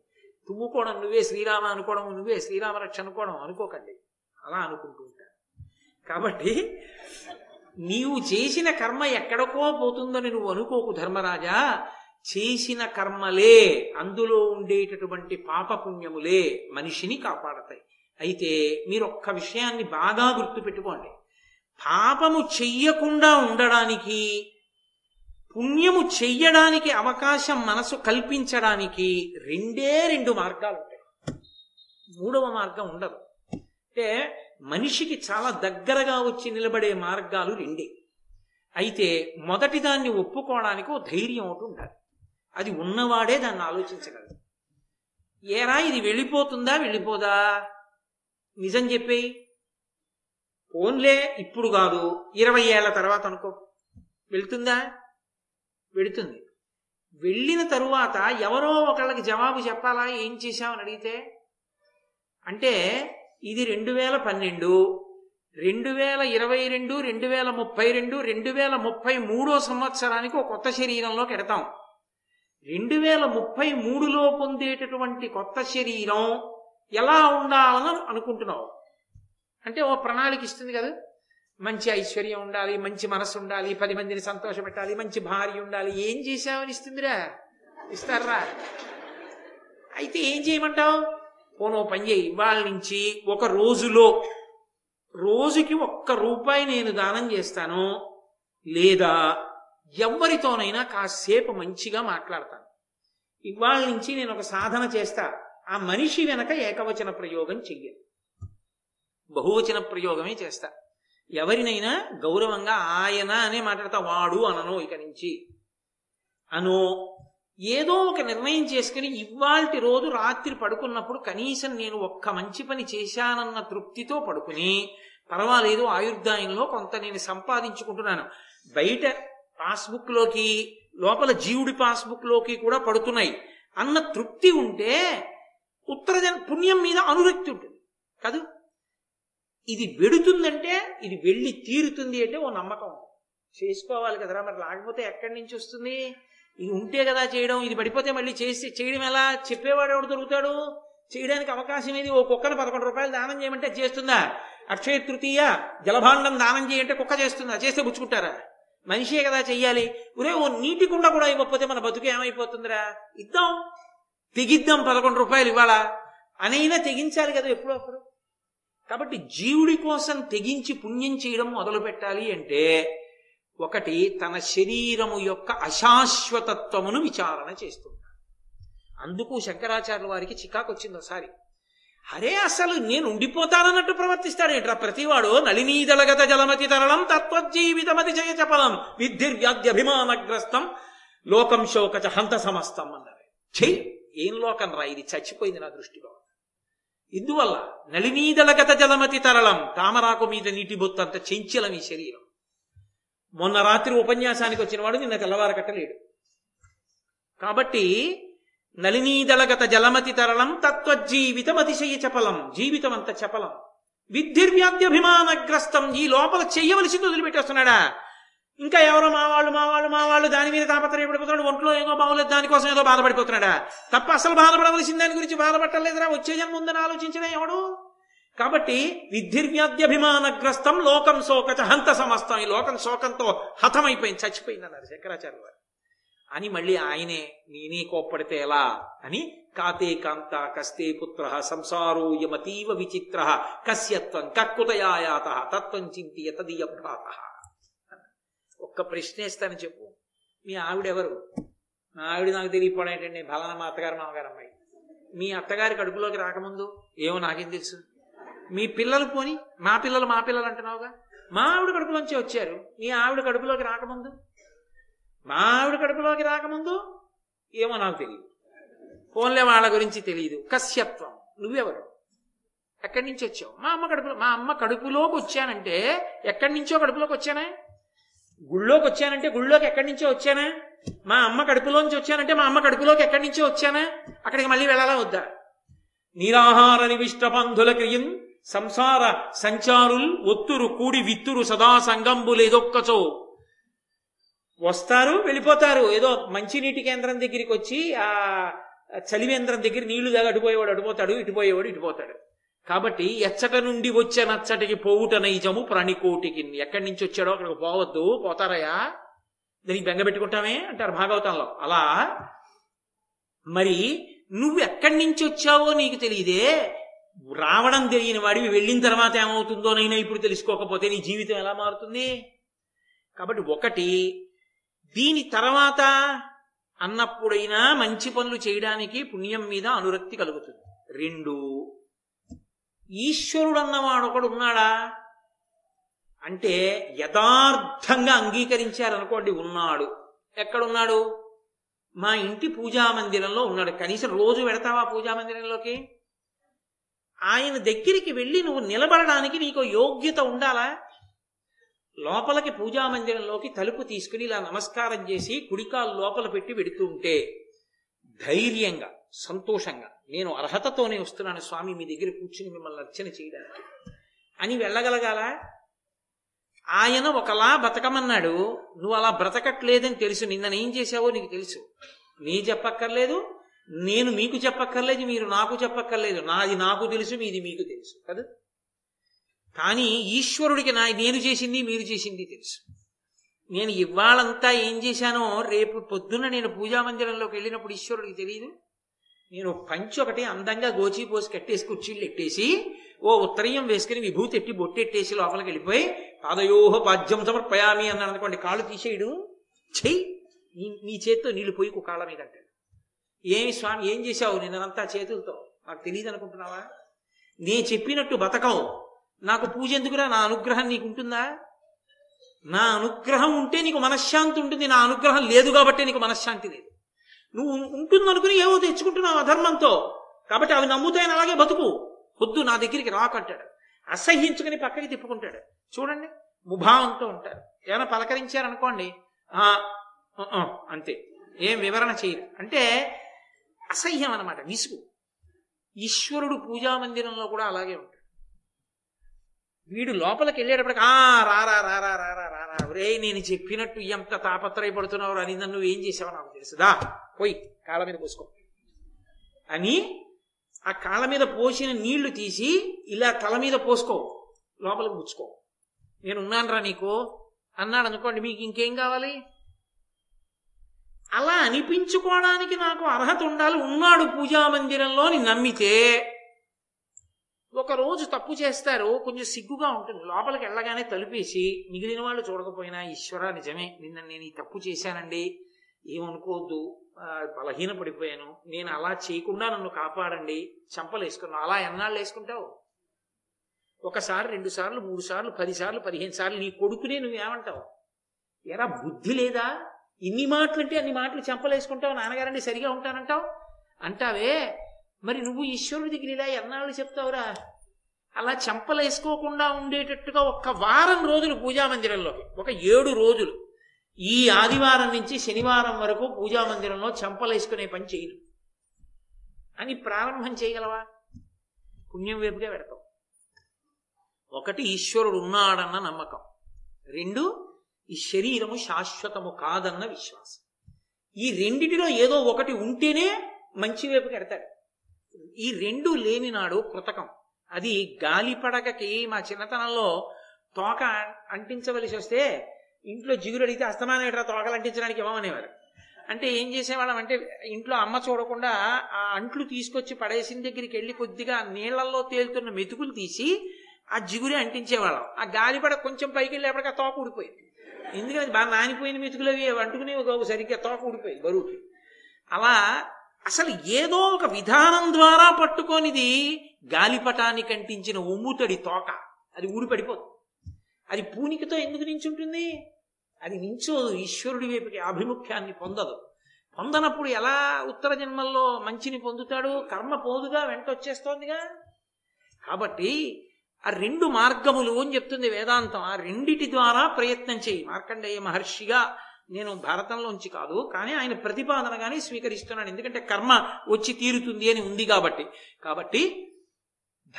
B: తుమ్ముకోవడం నువ్వే శ్రీరామ అనుకోవడం నువ్వే శ్రీరామరక్ష అనుకోవడం అనుకోకండి. అలా అనుకుంటూ ఉంటాను. కాబట్టి నీవు చేసిన కర్మ ఎక్కడికో పోతుందని నువ్వు అనుకోకు ధర్మరాజా. చేసిన కర్మలే అందులో ఉండేటటువంటి పాపపుణ్యములే మనిషిని కాపాడతాయి. అయితే మీరు ఒక్క విషయాన్ని బాగా గుర్తుపెట్టుకోండి. పాపము చెయ్యకుండా ఉండడానికి పుణ్యము చెయ్యడానికి అవకాశం మనసు కల్పించడానికి రెండే రెండు మార్గాలు ఉంటాయి మూడవ మార్గం ఉండదు. అంటే మనిషికి చాలా దగ్గరగా వచ్చి నిలబడే మార్గాలు రెండే. అయితే మొదటి దాన్ని ఒప్పుకోవడానికి ఓ ధైర్యం ఒకటి ఉండాలి. అది ఉన్నవాడే దాన్ని ఆలోచించగలదు ఏరా ఇది వెళ్ళిపోతుందా వెళ్ళిపోదా? నిజం చెప్పేయి. ఫోన్లే ఇప్పుడు కాదు. ఇరవై ఏళ్ళ తర్వాత అనుకో. వెళ్తుందా? వెళుతుంది. వెళ్ళిన తరువాత ఎవరో ఒకళ్ళకి జవాబు చెప్పాలా? ఏం చేశామని అడిగితే? అంటే ఇది రెండు వేల పన్నెండు రెండు వేల ఇరవై రెండు రెండు వేల ముప్పై రెండు రెండు వేల ముప్పై మూడో సంవత్సరానికి ఒక కొత్త శరీరంలోకి ఎడతాం. రెండు వేల ముప్పై మూడులో పొందేటటువంటి కొత్త శరీరం ఎలా ఉండాలని అనుకుంటున్నావు? అంటే ఓ ప్రణాళిక ఇస్తుంది కదా. మంచి ఐశ్వర్యం ఉండాలి మంచి మనసు ఉండాలి పది మందిని సంతోషపెట్టాలి మంచి భార్య ఉండాలి. ఏం చేసావని ఇస్తుందిరా? ఇస్తారా? అయితే ఏం చేయమంటావు? పోనో పని చేయి. ఇవాళ నుంచి ఒక రోజులో రోజుకి ఒక్క రూపాయి నేను దానం చేస్తాను లేదా ఎవరితోనైనా కాసేపు మంచిగా మాట్లాడతాను. ఇవాళ నుంచి నేను ఒక సాధన చేస్తా. ఆ మనిషి వెనక ఏకవచన ప్రయోగం చెయ్యను బహువచన ప్రయోగమే చేస్తా. ఎవరినైనా గౌరవంగా ఆయన అనే మాట్లాడతా వాడు అనను ఇక నుంచి. అను ఏదో ఒక నిర్ణయం చేసుకుని ఇవాల్టి రోజు రాత్రి పడుకున్నప్పుడు కనీసం నేను ఒక్క మంచి పని చేశానన్న తృప్తితో పడుకుని పర్వాలేదు ఆయుర్దాయంలో కొంత నేను సంపాదించుకుంటున్నాను. బయట పాస్బుక్లోకి లోపల జీవుడి పాస్బుక్లోకి కూడా పడుతున్నాయి. అన్న తృప్తి ఉంటే ఉత్తరజన పుణ్యం మీద అనురక్తి ఉంటుంది. కాదు? ఇది వెడుతుందంటే ఇది వెళ్ళి తీరుతుంది అంటే ఓ నమ్మకం. చేసుకోవాలి కదరా మరి లేకపోతే ఎక్కడి నుంచి వస్తుంది? ఇది ఉంటే కదా చేయడం ఇది పడిపోతే మళ్ళీ చేసి చేయడం ఎలా? చెప్పేవాడు ఎవడు దొరుకుతాడు? చేయడానికి అవకాశం ఏది? ఓ కుక్కను పదకొండు రూపాయలు దానం చేయమంటే చేస్తుందా? అక్షయ తృతీయ జలభాండం దానం చేయంటే కుక్క చేస్తుందా? చేస్తే పుచ్చుకుంటారా మనిషే కదా చెయ్యాలి. ఒరే ఓ నీటి కుండ కూడా ఇవ్వకపోతే మన బతుకు ఏమైపోతుందిరా? ఇద్దాం. తెగిద్దాం పదకొండు రూపాయలు ఇవాళ అనైనా తెగించాలి కదా ఎప్పుడప్పుడు కాబట్టి జీవుడి కోసం తెగించి పుణ్యం చేయడం మొదలు పెట్టాలి అంటే ఒకటి తన శరీరము యొక్క అశాశ్వతత్వమును విచారణ చేస్తుంటాడు. అందుకు శంకరాచార్యుల వారికి చికాకు వచ్చింది ఒకసారి. అరే అసలు నేను ఉండిపోతానన్నట్టు ప్రవర్తిస్తాడేట్రా ప్రతివాడు? నళినీదళగత జలమతి తరళం తత్వజీవితమతి జయ చపలం విద్యుర్వ్యాధ్యభిమానగ్రస్తం లోకం శోకచ హంత సమస్తం అన్నారు. చెయ్యి ఏం లోకం రా ఇది చచ్చిపోయింది నా దృష్టిలో. ఇందువల్ల నళినీదలగత జలమతి తరళం తామరాకు మీద నీటి బొత్తంత చెంచలం ఈ శరీరం. మొన్న రాత్రి ఉపన్యాసానికి వచ్చిన వాడు నిన్న తెల్లవారకట్టలేడు. కాబట్టి నలినీదళగత జలమతి తరళం తత్వజీవితం అతిశయ చపలం జీవితం అంత చపలం. విద్యుర్వ్యాధ్యభిమానగ్రస్తం ఈ లోపల చెయ్యవలసింది వదిలిపెట్టేస్తున్నాడా? ఇంకా ఎవరో మా వాళ్ళు మా వాళ్ళు మా వాళ్ళు దాని మీద తాపత్రయపడిపోతున్నాడు ఒంట్లో ఏదో బాగోలేదు దానికోసం ఏదో బాధపడిపోతున్నాడా? తప్ప అసలు బాధపడవలసిన దాని గురించి బాధపడలేదురా వచ్చే జన్మ ఉందని ఆలోచించడం ఎవడు? కాబట్టి విద్ధిర్వ్యాధ్యభిమానగ్రస్తం లోకం శోకచ హంత సమస్తం. ఈ లోకం శోకంతో హతమైపోయింది చచ్చిపోయింది అన్నారు శంకరాచార్య వారు. అని మళ్ళీ ఆయనే నేనే కోప్పడితే ఎలా? అని కాతే కాంత కస్తే పుత్ర సంసారో యమతీవ విచిత్ర కస్యత్వం కక్కుతయాయాత తత్వం చింతియ తదియభ్రాత. ఒక్క ప్రశ్నేస్తాను చెప్పు. మీ ఆవిడెవరు? మా ఆవిడ నాకు తెలియపోవడం బలన మా అత్తగారు మామగారు అమ్మాయి. మీ అత్తగారి కడుపులోకి రాకముందు? ఏమో నాకేం తెలుసు. మీ పిల్లలు పోని మా పిల్లలు మా పిల్లలు అంటున్నావుగా? మా ఆవిడ కడుపులోంచి వచ్చారు. మీ ఆవిడ కడుపులోకి రాకముందు? మా ఆవిడ కడుపులోకి రాకముందు? ఏమో నాకు తెలియదు. ఫోన్లే వాళ్ళ గురించి తెలియదు. కశ్యత్వం. నువ్వెవరు? ఎక్కడి నుంచి వచ్చావు? మా అమ్మ కడుపులో మా అమ్మ కడుపులోకి వచ్చానంటే ఎక్కడి నుంచో కడుపులోకి వచ్చానా? గుళ్ళోకి వచ్చానంటే గుళ్ళోకి ఎక్కడి నుంచో వచ్చానా? మా అమ్మ కడుపులోంచి వచ్చానంటే మా అమ్మ కడుపులోకి ఎక్కడి నుంచో వచ్చానా? అక్కడికి మళ్ళీ వెళ్ళాలా వద్దా? నిరాహార నివిష్ట బంధుల క్రియం సంసార సంచారుల్ ఒత్తురు కూడి విత్తురు సదా సంగంబులేదొక్కచో వస్తారు వెళ్ళిపోతారు. ఏదో మంచినీటి కేంద్రం దగ్గరికి వచ్చి ఆ చలివేంద్రం దగ్గర నీళ్ళు దాకా అటుపోయేవాడు అటుపోతాడు ఇటుపోయేవాడు ఇటుపోతాడు. కాబట్టి ఎచ్చట నుండి వచ్చే నచ్చటికి పోవుట నైజము ప్రాణికోటికి. ఎక్కడి నుంచి వచ్చాడో అక్కడికి పోవద్దు పోతారయా దానికి బెంగ పెట్టుకుంటామే అంటారు భాగవతంలో. అలా. మరి నువ్వు ఎక్కడి నుంచి వచ్చావో నీకు తెలియదే. రావడం తెలియని వాడివి వెళ్ళిన తర్వాత ఏమవుతుందోనైనా ఇప్పుడు తెలుసుకోకపోతే నీ జీవితం ఎలా మారుతుంది? కాబట్టి ఒకటి దీని తర్వాత అన్నప్పుడైనా మంచి పనులు చేయడానికి పుణ్యం మీద అనురక్తి కలుగుతుంది. రెండు ఈశ్వరుడు అన్నవాడు ఒకడు ఉన్నాడా? అంటే యథార్థంగా అంగీకరించారనుకోండి ఉన్నాడు. ఎక్కడున్నాడు? మా ఇంటి పూజా మందిరంలో ఉన్నాడు. కనీసం రోజు పెడతావా పూజా మందిరంలోకి? ఆయన దగ్గరికి వెళ్ళి నువ్వు నిలబడడానికి నీకు యోగ్యత ఉండాలా? లోపలికి పూజా మందిరంలోకి తలుపు తీసుకుని ఇలా నమస్కారం చేసి కుడికాలు లోపల పెట్టి పెడుతుంటే ధైర్యంగా సంతోషంగా నేను అర్హతతోనే వస్తున్నాను స్వామి మీ దగ్గర కూర్చుని మిమ్మల్ని అర్చన చేయడానికి అని వెళ్ళగలగాల? ఆయన ఒకలా బతకమన్నాడు నువ్వు అలా బ్రతకట్లేదని తెలుసు. నిన్న ఏం చేశావో నీకు తెలుసు. నీ చెప్పక్కర్లేదు నేను మీకు చెప్పక్కర్లేదు మీరు నాకు చెప్పక్కర్లేదు. నాది నాకు తెలుసు మీది మీకు తెలుసు కదా? కానీ ఈశ్వరుడికి నా నేను చేసింది మీరు చేసింది తెలుసు. నేను ఇవాళంతా ఏం చేశానో రేపు పొద్దున్న నేను పూజా మందిరంలోకి వెళ్ళినప్పుడు ఈశ్వరుడికి తెలియదు. నేను పంచి ఒకటి అందంగా గోచి పోసి కట్టేసి కుర్చీళ్ళు ఎట్టేసి ఓ ఉత్తరయం వేసుకుని విభూతి ఎట్టి బొట్టెట్టేసి లోపలికి వెళ్ళిపోయి పాదయోహ పాద్యం సమర్పయామి అన్నాడు అనుకోండి కాళ్ళు తీసేయడు. చెయ్యి! నీ చేత్తో నీళ్ళు పోయి కాళ్ళ మీద అంటాడు. ఏమి స్వామి ఏం చేశావు? నిన్నంతా చేతులతో. నాకు తెలియదు అనుకుంటున్నావా నే చెప్పినట్టు బతకం. నాకు పూజ ఎందుకురా? నా అనుగ్రహం నీకు ఉంటుందా నా అనుగ్రహం ఉంటే నీకు మనశ్శాంతి ఉంటుంది. నా అనుగ్రహం లేదు కాబట్టి నీకు మనశ్శాంతి లేదు. నువ్వు ఉంటుందనుకుని ఏవో తెచ్చుకుంటున్నావు అధర్మంతో. కాబట్టి అవి నమ్ముతాయని అలాగే బతుకు. వద్దు నా దగ్గరికి రాకంటాడు. అసహ్యించుకుని పక్కకి తిప్పుకుంటాడు. చూడండి ముభావంతో ఉంటారు. ఏమైనా పలకరించారనుకోండి అంతే. ఏం వివరణ చేయరు. అంటే అసహ్యం అనమాట విసుగు. ఈశ్వరుడు పూజా మందిరంలో కూడా అలాగే ఉంటాడు. వీడు లోపలికి వెళ్ళేటప్పటికి ఆ రారా రారా రారా రారా రే నేను చెప్పినట్టు ఎంత తాపత్రయపడుతున్నావు అని నన్ను ఏం చేసావు నాకు తెలుసుదా పోయి కాళ్ళ మీద పోసుకో. అని ఆ కాళ్ళ మీద పోసిన నీళ్ళు తీసి ఇలా తల మీద పోసుకో లోపలికి పుచ్చుకో నేను ఉన్నానురా నీకు. అన్నాడు అనుకోండి మీకు ఇంకేం కావాలి? అనిపించుకోవడానికి నాకు అర్హత ఉండాలి. ఉన్నాడు పూజా మందిరంలోని నమ్మితే ఒకరోజు తప్పు చేస్తారు. కొంచెం సిగ్గుగా ఉంటుంది. లోపలికి వెళ్ళగానే తలుపేసి మిగిలిన వాళ్ళు చూడకపోయినా ఈశ్వర నిజమే నిన్న నేను ఈ తప్పు చేశానండి. ఏమనుకోవద్దు. బలహీన పడిపోయాను నేను అలా చేయకుండా నన్ను కాపాడండి. చంపలేసుకున్నావు అలా ఎన్నాళ్ళు వేసుకుంటావు? ఒకసారి రెండు సార్లు మూడు సార్లు పది సార్లు పదిహేను సార్లు నీ కొడుకునే నువ్వేమంటావు? ఎరా బుద్ధి లేదా? ఇన్ని మాటలు అంటే అన్ని మాటలు చెంపలేసుకుంటావు నాన్నగారండి సరిగా ఉంటానంటావు? అంటావే మరి నువ్వు ఈశ్వరుడి దగ్గర ఇలా ఎన్నాళ్ళు చెప్తావురా? అలా చెంపలేసుకోకుండా ఉండేటట్టుగా ఒక్క వారం రోజులు పూజామందిరంలోకి ఒక ఏడు రోజులు. ఈ ఆదివారం నుంచి శనివారం వరకు పూజా మందిరంలో చెంపలేసుకునే పని చేయను. అని ప్రారంభం చేయగలవా? పుణ్యం వైపుగా పెడతావు. ఒకటి ఈశ్వరుడు ఉన్నాడన్న నమ్మకం. రెండు ఈ శరీరము శాశ్వతము కాదన్న విశ్వాసం. ఈ రెండిటిలో ఏదో ఒకటి ఉంటేనే మంచి వైపు కడతాడు ఈ రెండు లేని నాడు కృతకం. అది గాలి పడకకి మా చిన్నతనంలో తోక అంటించవలసి వస్తే ఇంట్లో జిగురు అడిగితే అస్తమానం ఎట్రా తోకలు అంటించడానికి ఇవ్వమనేవారు. అంటే ఏం చేసేవాళ్ళం అంటే ఇంట్లో అమ్మ చూడకుండా ఆ అంట్లు తీసుకొచ్చి పడేసిన దగ్గరికి వెళ్ళి కొద్దిగా నీళ్ళలో తేలుతున్న మెతుకులు తీసి ఆ జిగురి అంటించేవాళ్ళం. ఆ గాలిపడ కొంచెం పైకి వెళ్ళేప్పటికి ఆ తోక ఊడిపోయింది. ఎందుకంటే బాగా నానిపోయిన మెతుకులు అవి అంటుకునేవి కావు సరిగ్గా తోక ఊడిపోయి బరువుకి. అలా అసలు ఏదో ఒక విధానం ద్వారా పట్టుకొనిది గాలిపటానికి అంటించిన ఉమ్ముతడి తోక. అది ఊడిపడిపోదు అది పూనికతో ఎందుకు నించుంటుంది? అది నించోదు ఈశ్వరుడి వైపుకి ఆభిముఖ్యాన్ని పొందదు. పొందనప్పుడు ఎలా ఉత్తర జన్మల్లో మంచిని పొందుతాడు? కర్మ పోదుగా వెంట వచ్చేస్తోందిగా. కాబట్టి ఆ రెండు మార్గములు అని చెప్తుంది వేదాంతం. ఆ రెండిటి ద్వారా ప్రయత్నం చేయి. మార్కండేయ మహర్షిగా నేను భారతంలోంచి కాదు కానీ ఆయన ప్రతిపాదనగానే స్వీకరిస్తున్నాను ఎందుకంటే కర్మ వచ్చి తీరుతుంది అని ఉంది కాబట్టి. కాబట్టి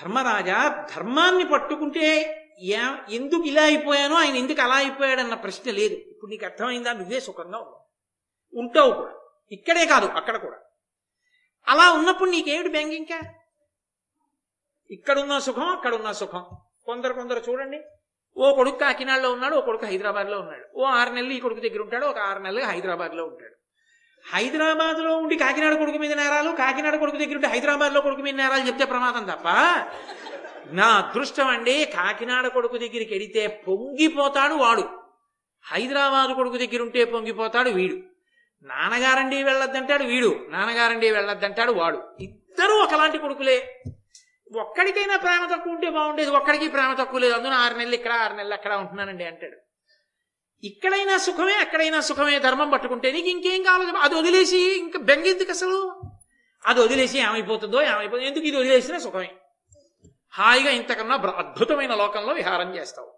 B: ధర్మరాజా ధర్మాన్ని పట్టుకుంటే ఏ- ఎందుకు ఇలా అయిపోయానో ఆయన ఎందుకు అలా అయిపోయాడన్న ప్రశ్న లేదు. ఇప్పుడు నీకు అర్థమైందా? నువ్వే సుఖంగా ఉన్నావు. ఉంటావు కూడా. ఇక్కడే కాదు అక్కడ కూడా. అలా ఉన్నప్పుడు నీకేమిటి బెంగ ఇంకా? ఇక్కడున్న సుఖం అక్కడున్న సుఖం. కొందరు కొందరు చూడండి. ఓ కొడుకు కాకినాడలో ఉన్నాడు ఓ కొడుకు హైదరాబాద్లో ఉన్నాడు. ఓ ఆరు నెలలు ఈ కొడుకు దగ్గర ఉంటాడు ఒక ఆరు నెలలు హైదరాబాద్లో ఉంటాడు. హైదరాబాద్లో ఉండి కాకినాడ కొడుకు మీద నేరాలు కాకినాడ కొడుకు దగ్గర ఉండి హైదరాబాద్లో కొడుకు మీద నేరాలు చెప్తే ప్రమాదం తప్ప? నా అదృష్టం అండి కాకినాడ కొడుకు దగ్గరికి వెడితే పొంగిపోతాడు వాడు. హైదరాబాద్ కొడుకు దగ్గర ఉంటే పొంగిపోతాడు వీడు. నాన్నగారండి వెళ్ళొద్దంటాడు వీడు నాన్నగారండి వెళ్ళొద్దంటాడు వాడు. ఇద్దరూ ఒకలాంటి కొడుకులే. ఒక్కడికైనా ప్రేమ తక్కువ ఉంటే బాగుండేది ఒక్కడికి ప్రేమ తక్కువ లేదు. అందున ఆరు నెలలు ఇక్కడ ఆరు నెలలు అక్కడ ఉంటున్నానండి అంటాడు. ఇక్కడైనా సుఖమే అక్కడైనా సుఖమే ధర్మం పట్టుకుంటే నీకు ఇంకేం కావాలి? అది వదిలేసి ఇంకా బెంగెందుకు అసలు? అది వదిలేసి ఏమైపోతుందో ఏమైపోతుందో ఎందుకు ఇది వదిలేసినా సుఖమే? హాయిగా ఇంతకన్నా అద్భుతమైన లోకంలో విహారం చేస్తావు.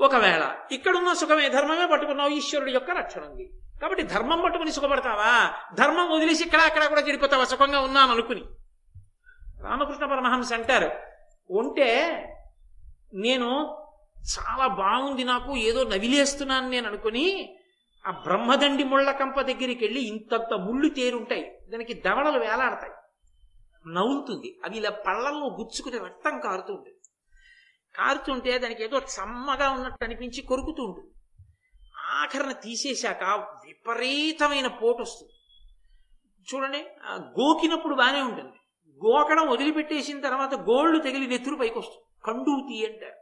B: ఒకవేళ ఇక్కడున్న సుఖమే ధర్మమే పట్టుకున్నావు ఈశ్వరుడి యొక్క రక్షణ ఉంది. కాబట్టి ధర్మం పట్టుకుని సుఖపడతావా? ధర్మం వదిలేసి ఇక్కడ అక్కడ కూడా చెడిపోతావా? సుఖంగా ఉన్నాను అనుకుని. రామకృష్ణ పరమహంస అంటారు. ఉంటే నేను చాలా బాగుంది నాకు ఏదో నవిలేస్తున్నాను నేను అనుకుని ఆ బ్రహ్మదండి ముళ్ళ కంప దగ్గరికి వెళ్ళి ఇంతంత ముళ్ళు తేరుంటాయి. దానికి దవడలు వేలాడతాయి. నవ్వుతుంది అవి ఇలా పళ్ళల్లో గుచ్చుకుని రక్తం కారుతుంది కారుతుంటే దానికి ఏదో చమ్మగా ఉన్నట్టు అనిపించి కొరుకుతూ ఉంటుంది. ఆఖరణ తీసేశాక విపరీతమైన పోటు వస్తుంది. చూడండి ఆ గోకినప్పుడు బాగానే ఉంటుంది. గోకడం వదిలిపెట్టేసిన తర్వాత గోళ్ళు తగిలి నెత్తురు పైకి వస్తుంది కండూతి అంటారు.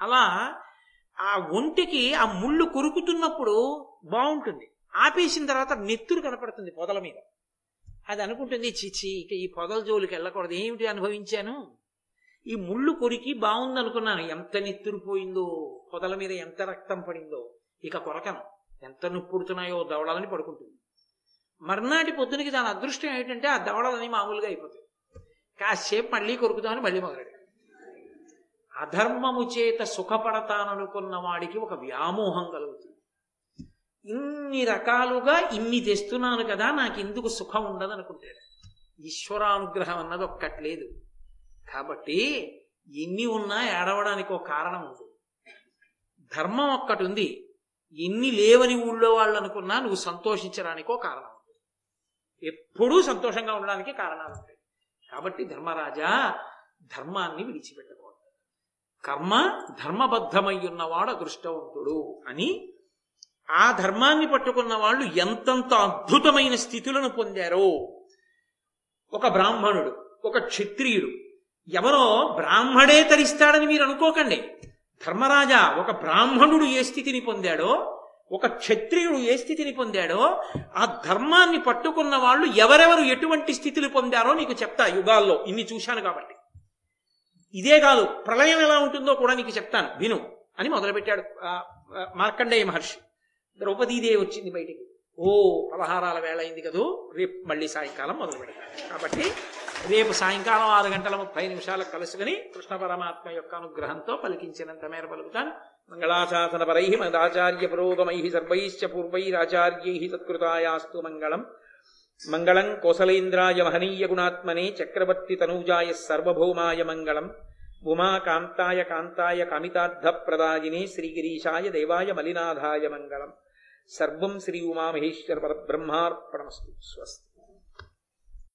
B: అలా ఆ ఒంటికి ఆ ముళ్ళు కొరుకుతున్నప్పుడు బాగుంటుంది. ఆపేసిన తర్వాత నెత్తురు కనపడుతుంది పొదల మీద. అది అనుకుంటుంది చిచి ఇక ఈ పొదల జోలికి వెళ్ళకూడదు. ఏమిటి అనుభవించాను? ఈ ముళ్ళు కొరికి బాగుంది అనుకున్నాను ఎంత నెత్తురు పోయిందో పొదల మీద ఎంత రక్తం పడిందో ఇక కొరకను. ఎంత నొప్పుడుతున్నాయో దవడాలని పడుకుంటుంది. మర్నాటి పొద్దునకి దాని అదృష్టం ఏంటంటే ఆ దవడలని మామూలుగా అయిపోతాయి. కాసేపు మళ్ళీ కొరుకుతామని మళ్ళీ మొదలెడు అధర్మము చేత సుఖపడతాననుకున్న వాడికి ఒక వ్యామోహం కలుగుతుంది. ఇన్ని రకాలుగా ఇన్ని తెస్తున్నాను కదా నాకు ఎందుకు సుఖం ఉండదు అనుకుంటాడు ఈశ్వరానుగ్రహం అన్నది ఒక్కట్లేదు కాబట్టి ఎన్ని ఉన్నా ఏడవడానికి ఒక కారణం ఉంది. ధర్మం ఒక్కటి ఉంది. ఎన్ని లేవని ఊళ్ళో వాళ్ళు అనుకున్నా నువ్వు సంతోషించడానికో కారణం ఉంది. ఎప్పుడూ సంతోషంగా ఉండడానికి కారణాలు ఉంటాయి. కాబట్టి ధర్మరాజా ధర్మాన్ని విడిచిపెట్టకూడదు. కర్మ ధర్మబద్ధమై ఉన్నవాడు అదృష్టవంతుడు అని ఆ ధర్మాన్ని పట్టుకున్న వాళ్ళు ఎంతంత అద్భుతమైన స్థితులను పొందారో. ఒక బ్రాహ్మణుడు ఒక క్షత్రియుడు ఎవరో బ్రాహ్మడే తరిస్తాడని మీరు అనుకోకండి. ధర్మరాజా ఒక బ్రాహ్మణుడు ఏ స్థితిని పొందాడో ఒక క్షత్రియుడు ఏ స్థితిని పొందాడో ఆ ధర్మాన్ని పట్టుకున్న వాళ్ళు ఎవరెవరు ఎటువంటి స్థితిని పొందారో నీకు చెప్తా యుగాల్లో. ఇన్ని చూశాను కాబట్టి. ఇదే కాదు ప్రళయం ఎలా ఉంటుందో కూడా నీకు చెప్తాను. విను అని మొదలుపెట్టాడు మార్కండేయ మహర్షి. ద్రౌపదీదేవి వచ్చింది బయటికి. ఓ పలహారాల వేళ అయింది కదూ రేపు మళ్ళీ సాయంకాలం మొదలు పెడతాను కాబట్టి రేపు సాయంకాలం ఆరు గంటల ముప్పై నిమిషాలకు కలుసుకుని కృష్ణ పరమాత్మ యొక్క అనుగ్రహంతో పలికించినంత మేర పలుకుతాను. మంగళాశాసన పరై మదాచార్య పురోగమై సర్వైశ్చ పూర్వైరాచార్యై సత్కృతాయాస్తు మంగళం. మంగళం కోసలేంద్రాయ మహనీయ గుణాత్మనే చక్రవర్తి తనూజాయ సర్వభౌమాయ మంగళం. ఉమా కాంతాయ కాంతాయ కామితార్థ ప్రదాయినే శ్రీగిరీశాయ దేవాయ మలినాథాయ మంగళం. సర్వం శ్రీ ఉమామహేశ్వర పరబ్రహ్మార్పణమస్తు స్వస్తి.